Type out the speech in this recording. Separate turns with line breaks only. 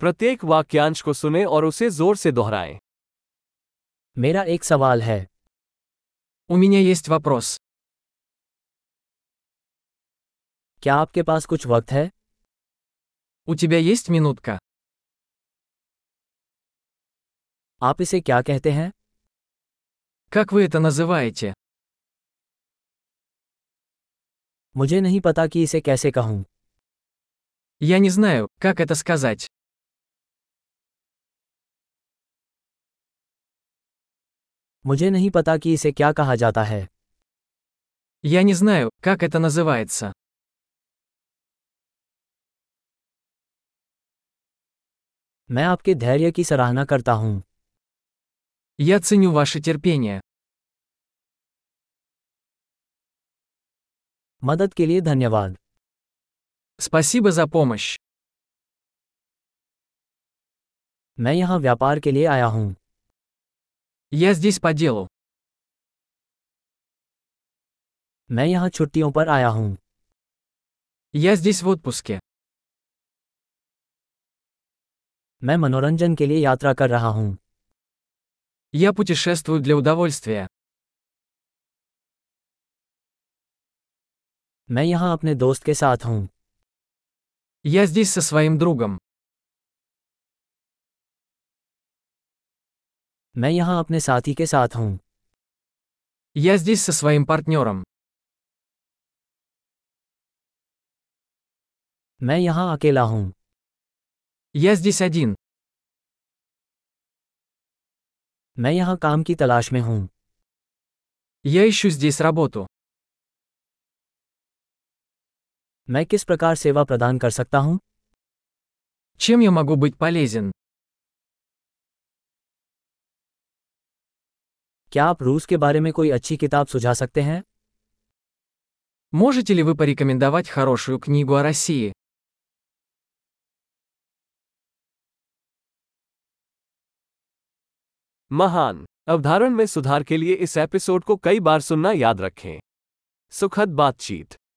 प्रत्येक वाक्यांश को सुने और उसे जोर से दोहराएं
मेरा एक सवाल है
У меня есть вопрос.
क्या आपके पास कुछ वक्त है
У тебя есть минутка?
आप इसे क्या कहते हैं
Как вы это называете?
मुझे नहीं पता कि इसे कैसे कहूँ
Я не знаю, как это сказать.
मुझे नहीं पता कि इसे क्या कहा जाता है
Я не знаю, как это называется.
मैं आपके धैर्य की सराहना करता हूँ
Я ценю ваше терпение.
मदद के लिए धन्यवाद
Спасибо за помощь.
मैं यहाँ व्यापार के लिए आया हूँ
Я здесь по делу.
मैं यहाँ छुट्टियों पर आया हूँ
Я здесь в отпуске.
मैं मनोरंजन के लिए यात्रा कर रहा हूँ
Я путешествую для удовольствия.
मैं यहाँ अपने दोस्त के साथ हूँ
Я здесь со своим другом.
मैं यहाँ अपने साथी के साथ हूँ
Я здесь со своим партнером.
मैं यहाँ अकेला हूँ
Я здесь один.
मैं यहाँ काम की तलाश में हूँ
Я ищу здесь работу.
मैं किस प्रकार सेवा प्रदान कर सकता हूँ
Чем я могу быть полезен?
क्या आप रूस के बारे में कोई अच्छी किताब सुझा सकते हैं
Можете ли вы порекомендовать хорошую книгу о России?
महान अवधारण में सुधार के लिए इस एपिसोड को कई बार सुनना याद रखें सुखद बातचीत